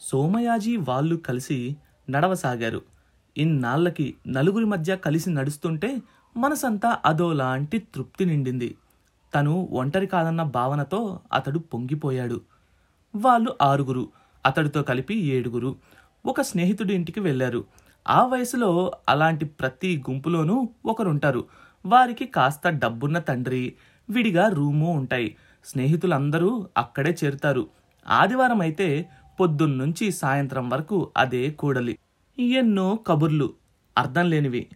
సోమయాజీ వాళ్ళు కలిసి నడవసాగారు. ఇన్నాళ్ళకి నలుగురి మధ్య కలిసి నడుస్తుంటే మనసంతా అదోలాంటి తృప్తి నిండింది. తను ఒంటరి కాదన్న భావనతో అతడు పొంగిపోయాడు. వాళ్ళు ఆరుగురు అతడితో కలిపి ఏడుగురు ఒక స్నేహితుడి ఇంటికి వెళ్ళారు. ఆ వయసులో అలాంటి ప్రతి గుంపులోనూ ఒకరుంటారు. వారికి కాస్త డబ్బున్న తండ్రి విడిగా రూము ఉంటాయి. స్నేహితులందరూ అక్కడే చేరుతారు. ఆదివారం అయితే పొద్దున్నుంచి సాయంత్రం వరకు అదే కూడలి. ఎన్నో కబుర్లు అర్థం లేనివి.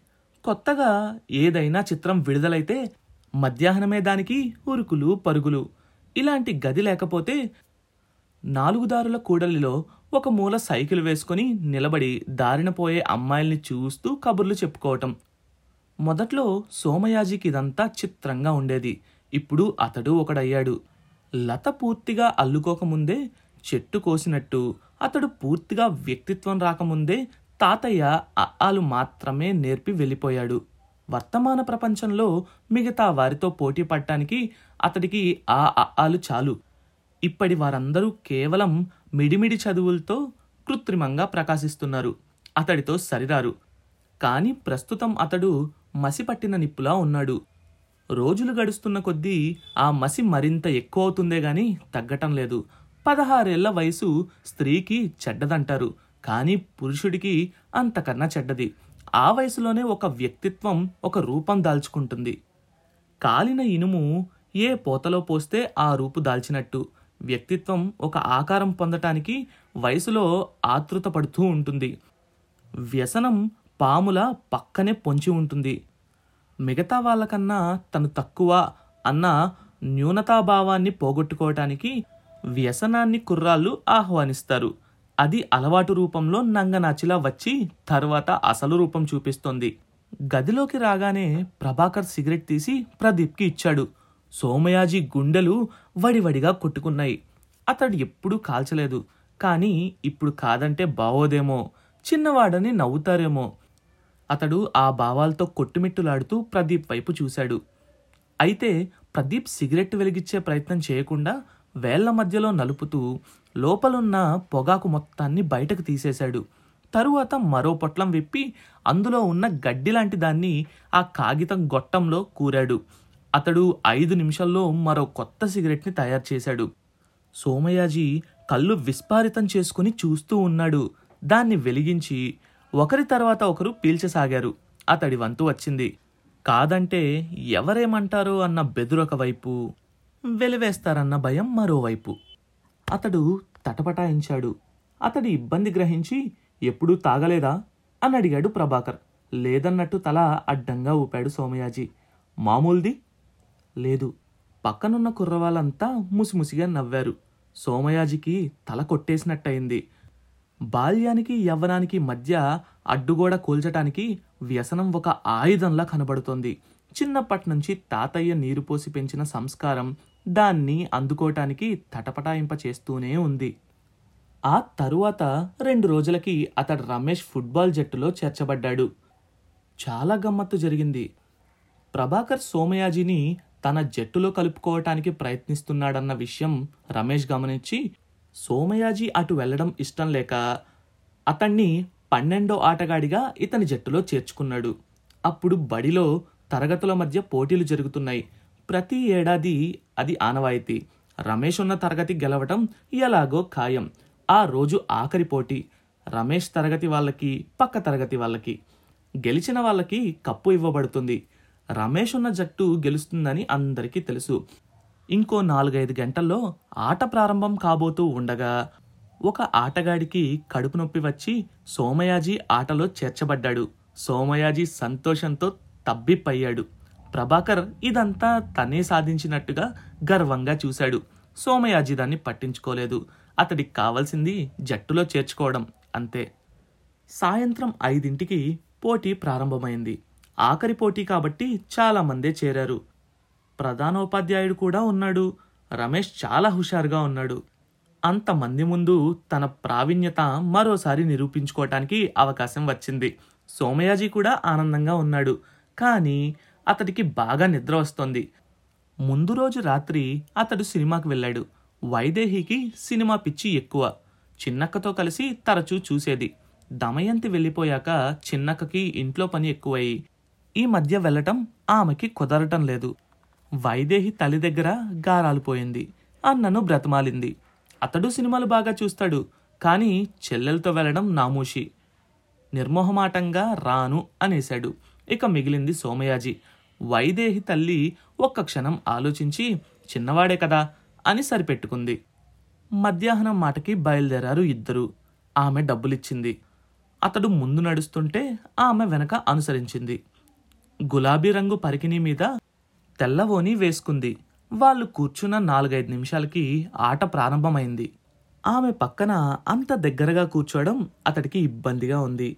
కొత్తగా ఏదైనా చిత్రం విడుదలైతే మధ్యాహ్నమే దానికి ఉరుకులు పరుగులు. ఇలాంటి గది లేకపోతే నాలుగుదారుల కూడలిలో ఒక మూల సైకిల్ వేసుకుని నిలబడి దారిన పోయే అమ్మాయిల్ని చూస్తూ కబుర్లు చెప్పుకోవటం. మొదట్లో సోమయాజికి ఇదంతా చిత్రంగా ఉండేది. ఇప్పుడు అతడు ఒకడయ్యాడు. లత పూర్తిగా అల్లుకోకముందే చెట్టు కోసినట్టు అతడు పూర్తిగా వ్యక్తిత్వం రాకముందే తాతయ్య అఆలు మాత్రమే నేర్పి వెళ్ళిపోయాడు. వర్తమాన ప్రపంచంలో మిగతా వారితో పోటీ పడటానికి అతడికి ఆ అఆలు చాలు. ఇప్పటి వారందరూ కేవలం మిడిమిడి చదువులతో కృత్రిమంగా ప్రకాశిస్తున్నారు. అతడితో సరిరారు. కానీ ప్రస్తుతం అతడు మసిపట్టిన నిప్పులా ఉన్నాడు. రోజులు గడుస్తున్న కొద్దీ ఆ మసి మరింత ఎక్కువ అవుతుందే గాని తగ్గటం లేదు. పదహారేళ్ళ వయసు స్త్రీకి చెడ్డదంటారు కానీ పురుషుడికి అంతకన్నా చెడ్డది. ఆ వయసులోనే ఒక వ్యక్తిత్వం ఒక రూపం దాల్చుకుంటుంది. కాలిన ఇనుము ఏ పోతలో పోస్తే ఆ రూపు దాల్చినట్టు. వ్యక్తిత్వం ఒక ఆకారం పొందటానికి వయసులో ఆతృత పడుతూ ఉంటుంది. వ్యసనం పాముల పక్కనే పొంచి ఉంటుంది. మిగతా వాళ్ళకన్నా తను తక్కువ అన్న న్యూనతాభావాన్ని పోగొట్టుకోవటానికి వ్యసనాన్ని కుర్రాళ్ళు ఆహ్వానిస్తారు. అది అలవాటు రూపంలో నంగనాచిలా వచ్చి తర్వాత అసలు రూపం చూపిస్తుంది. గదిలోకి రాగానే ప్రభాకర్ సిగరెట్ తీసి ప్రదీప్కి ఇచ్చాడు. సోమయాజీ గుండెలు వడివడిగా కొట్టుకున్నాయి. అతడు ఎప్పుడూ కాల్చలేదు. కానీ ఇప్పుడు కాదంటే బావోదేమో. చిన్నవాడని నవ్వుతారేమో. అతడు ఆ భావాలతో కొట్టుమిట్టులాడుతూ ప్రదీప్ వైపు చూశాడు. అయితే ప్రదీప్ సిగరెట్ వెలిగించే ప్రయత్నం చేయకుండా వేళ్ళ మధ్యలో నలుపుతూ లోపలున్న పొగాకు మొత్తాన్ని బయటకు తీసేశాడు. తరువాత మరో పొట్లం విప్పి అందులో ఉన్న గడ్డి లాంటి దాన్ని ఆ కాగితం గొట్టంలో కూరాడు. అతడు ఐదు నిమిషాల్లో మరో కొత్త సిగరెట్ని తయారు చేశాడు. సోమయాజీ కళ్ళు విస్పారితం చేసుకుని చూస్తూ ఉన్నాడు. దాన్ని వెలిగించి ఒకరి తర్వాత ఒకరు పీల్చసాగారు. అతడి వంతు వచ్చింది. కాదంటే ఎవరేమంటారో అన్న బెదురొక వైపు వెలివేస్తారన్న భయం మరోవైపు. అతడు తటపటాయించాడు. అతడి ఇబ్బంది గ్రహించి ఎప్పుడూ తాగలేదా? అని అడిగాడు ప్రభాకర్. లేదన్నట్టు తల అడ్డంగా ఊపాడు సోమయాజీ. మామూలుది? లేదు. పక్కనున్న కుర్రవాళ్ళంతా ముసిముసిగా నవ్వారు. సోమయాజికి తల కొట్టేసినట్టయింది. బాల్యానికి యవ్వనానికి మధ్య అడ్డుగోడ కూల్చటానికి వ్యసనం ఒక ఆయుధంలా కనబడుతోంది. చిన్నప్పటి నుంచి తాతయ్య నీరు పోసి పెంచిన సంస్కారం దాన్ని అందుకోవటానికి తటపటాయింప చేస్తూనే ఉంది. ఆ తరువాత రెండు రోజులకి అతడు రమేష్ ఫుట్బాల్ జట్టులో చేర్చబడ్డాడు. చాలా గమ్మత్తు జరిగింది. ప్రభాకర్ సోమయాజిని తన జట్టులో కలుపుకోవటానికి ప్రయత్నిస్తున్నాడన్న విషయం రమేష్ గమనించి సోమయాజీ అటు వెళ్ళడం ఇష్టం లేక అతన్ని పన్నెండో ఆటగాడిగా ఇతని జట్టులో చేర్చుకున్నాడు. అప్పుడు బడిలో తరగతుల మధ్య పోటీలు జరుగుతున్నాయి. ప్రతి ఏడాది అది ఆనవాయితీ. రమేష్ ఉన్న తరగతి గెలవటం ఎలాగో ఖాయం. ఆ రోజు ఆఖరి పోటీ. రమేష్ తరగతి వాళ్ళకి పక్క తరగతి వాళ్ళకి. గెలిచిన వాళ్ళకి కప్పు ఇవ్వబడుతుంది. రమేష్ ఉన్న జట్టు గెలుస్తుందని అందరికీ తెలుసు. ఇంకో నాలుగైదు గంటల్లో ఆట ప్రారంభం కాబోతూ ఉండగా ఒక ఆటగాడికి కడుపు నొప్పి వచ్చి సోమయాజీ ఆటలో చేర్చబడ్డాడు. సోమయాజీ సంతోషంతో తబ్బిప్పయ్యాడు. ప్రభాకర్ ఇదంతా తనే సాధించినట్టుగా గర్వంగా చూశాడు. సోమయాజి దాన్ని పట్టించుకోలేదు. అతడికి కావాల్సింది జట్టులో చేర్చుకోవడం అంతే. సాయంత్రం ఐదింటికి పోటీ ప్రారంభమైంది. ఆఖరి పోటీ కాబట్టి చాలా మందే చేరారు. ప్రధానోపాధ్యాయుడు కూడా ఉన్నాడు. రమేష్ చాలా హుషారుగా ఉన్నాడు. అంతమంది ముందు తన ప్రావీణ్యత మరోసారి నిరూపించుకోవటానికి అవకాశం వచ్చింది. సోమయాజీ కూడా ఆనందంగా ఉన్నాడు. కానీ అతడికి బాగా నిద్ర వస్తోంది. ముందు రోజు రాత్రి అతడు సినిమాకి వెళ్ళాడు. వైదేహికి సినిమా పిచ్చి ఎక్కువ. చిన్నక్కతో కలిసి తరచూ చూసేది. దమయంతి వెళ్ళిపోయాక చిన్నక్కకి ఇంట్లో పని ఎక్కువయ్యి. ఈ మధ్య వెళ్ళటం ఆమెకి కుదరటం లేదు. వైదేహి తల్లి దగ్గర గారాలిపోయింది. అన్నను బ్రతమాలింది. అతడు సినిమాలు బాగా చూస్తాడు కానీ చెల్లెలతో వెళ్ళడం నామూషి. నిర్మోహమాటంగా రాను అనేశాడు. ఇక మిగిలింది సోమయాజి. వైదేహి తల్లి ఒక్క క్షణం ఆలోచించి చిన్నవాడే కదా అని సరిపెట్టుకుంది. మధ్యాహ్నం మాటకి బయలుదేరారు ఇద్దరు. ఆమె డబ్బులిచ్చింది. అతడు ముందు నడుస్తుంటే ఆమె వెనక అనుసరించింది. గులాబీ రంగు పరికిణీ మీద తెల్లవోని వేసుకుంది. వాళ్ళు కూర్చున్న నాలుగైదు నిమిషాలకి ఆట ప్రారంభమైంది. ఆమె పక్కన అంత దగ్గరగా కూర్చోవడం అతడికి ఇబ్బందిగా ఉంది.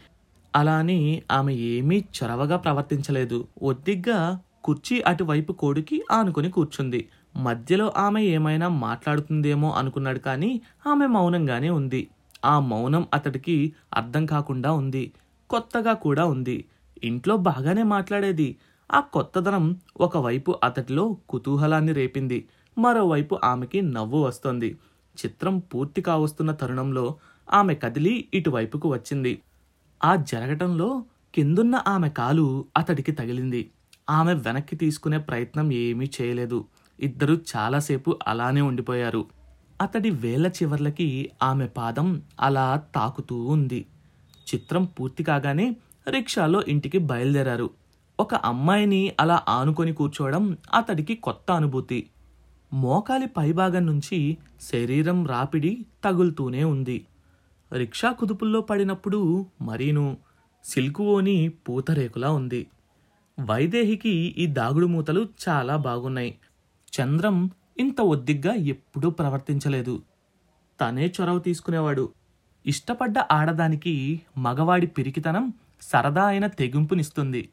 అలా అని ఆమె ఏమీ చొరవగా ప్రవర్తించలేదు. ఒద్దిగ్గా కుర్చీ అటువైపు కోడికి ఆనుకొని కూర్చుంది. మధ్యలో ఆమె ఏమైనా మాట్లాడుతుందేమో అనుకున్నాడు కానీ ఆమె మౌనంగానే ఉంది. ఆ మౌనం అతడికి అర్థం కాకుండా ఉంది. కొత్తగా కూడా ఉంది. ఇంట్లో బాగానే మాట్లాడేది. ఆ కొత్తదనం ఒకవైపు అతడిలో కుతూహలాన్ని రేపింది. మరోవైపు ఆమెకి నవ్వు వస్తోంది. చిత్రం పూర్తి కావస్తున్న తరుణంలో ఆమె కదిలి ఇటువైపుకు వచ్చింది. ఆ జరగటంలో కిందున్న ఆమె కాలు అతడికి తగిలింది. ఆమె వెనక్కి తీసుకునే ప్రయత్నం ఏమీ చేయలేదు. ఇద్దరూ చాలాసేపు అలానే ఉండిపోయారు. అతడి వేళ్ళ చివర్లకి ఆమె పాదం అలా తాకుతూ ఉంది. చిత్రం పూర్తి కాగానే రిక్షాలో ఇంటికి బయలుదేరారు. ఒక అమ్మాయిని అలా ఆనుకొని కూర్చోవడం అతడికి కొత్త అనుభూతి. మోకాలి పైభాగం నుంచి శరీరం రాపిడి తగులుతూనే ఉంది. రిక్షా కుదుపుల్లో పడినప్పుడు మరీను సిల్కువోని పూతరేకులా ఉంది. వైదేహికి ఈ దాగుడు మూతలు చాలా బాగున్నాయి. చంద్రం ఇంత ఒద్దిగ్గా ఎప్పుడూ ప్రవర్తించలేదు. తనే చొరవ తీసుకునేవాడు. ఇష్టపడ్డ ఆడదానికి మగవాడి పిరికితనం సరదా అయిన తెగింపునిస్తుంది.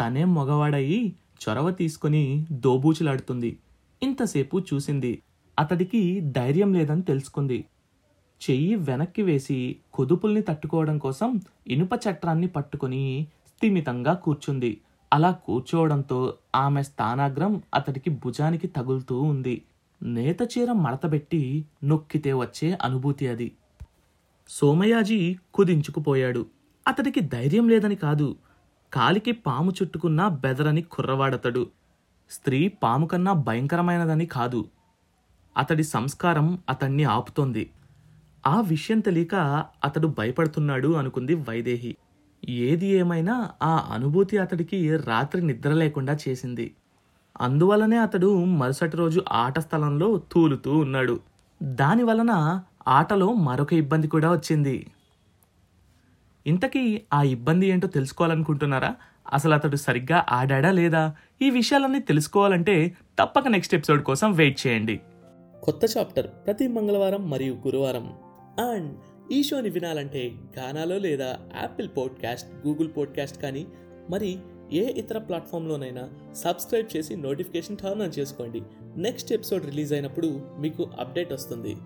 తనే మగవాడయి చొరవ తీసుకుని దోబూచులాడుతుంది. ఇంతసేపు చూసింది. అతడికి ధైర్యం లేదని తెలుసుకుంది. చెయ్యి వెనక్కి వేసి కుదుపుల్ని తట్టుకోవడం కోసం ఇనుప చట్రాన్ని పట్టుకొని స్థిమితంగా కూర్చుంది. అలా కూర్చోవడంతో ఆమె స్థానాగ్రం అతడికి భుజానికి తగులుతూ ఉంది. నేత చీర మడతబెట్టి నొక్కితే వచ్చే అనుభూతి అది. సోమయాజీ కుదించుకుపోయాడు. అతడికి ధైర్యం లేదని కాదు. కాలికి పాము చుట్టుకున్న బెదరని కుర్రవాడతడు. స్త్రీ పాము కన్నా భయంకరమైనదని కాదు. అతడి సంస్కారం అతన్ని ఆపుతోంది. ఆ విషయం తెలియక అతడు భయపడుతున్నాడు అనుకుంది వైదేహి. ఏది ఏమైనా ఆ అనుభూతి అతడికి రాత్రి నిద్ర లేకుండా చేసింది. అందువలనే అతడు మరుసటి రోజు ఆట స్థలంలో తూలుతూ ఉన్నాడు. దాని వలన ఆటలో మరొక ఇబ్బంది కూడా వచ్చింది. ఇంతకీ ఆ ఇబ్బంది ఏంటో తెలుసుకోవాలనుకుంటున్నారా? అసలు అతడు సరిగ్గా ఆడాడా లేదా? ఈ విషయాలన్నీ తెలుసుకోవాలంటే తప్పక నెక్స్ట్ ఎపిసోడ్ కోసం వెయిట్ చేయండి. కొత్త చాప్టర్ ప్రతి మంగళవారం మరియు గురువారం. అండ్ ఈ షోని వినాలంటే గానాలో లేదా యాపిల్ పాడ్కాస్ట్ గూగుల్ పాడ్కాస్ట్ కానీ మరి ఏ ఇతర ప్లాట్ఫామ్లోనైనా సబ్స్క్రైబ్ చేసి నోటిఫికేషన్ టర్న్ ఆన్ చేసుకోండి. నెక్స్ట్ ఎపిసోడ్ రిలీజ్ అయినప్పుడు మీకు అప్డేట్ వస్తుంది.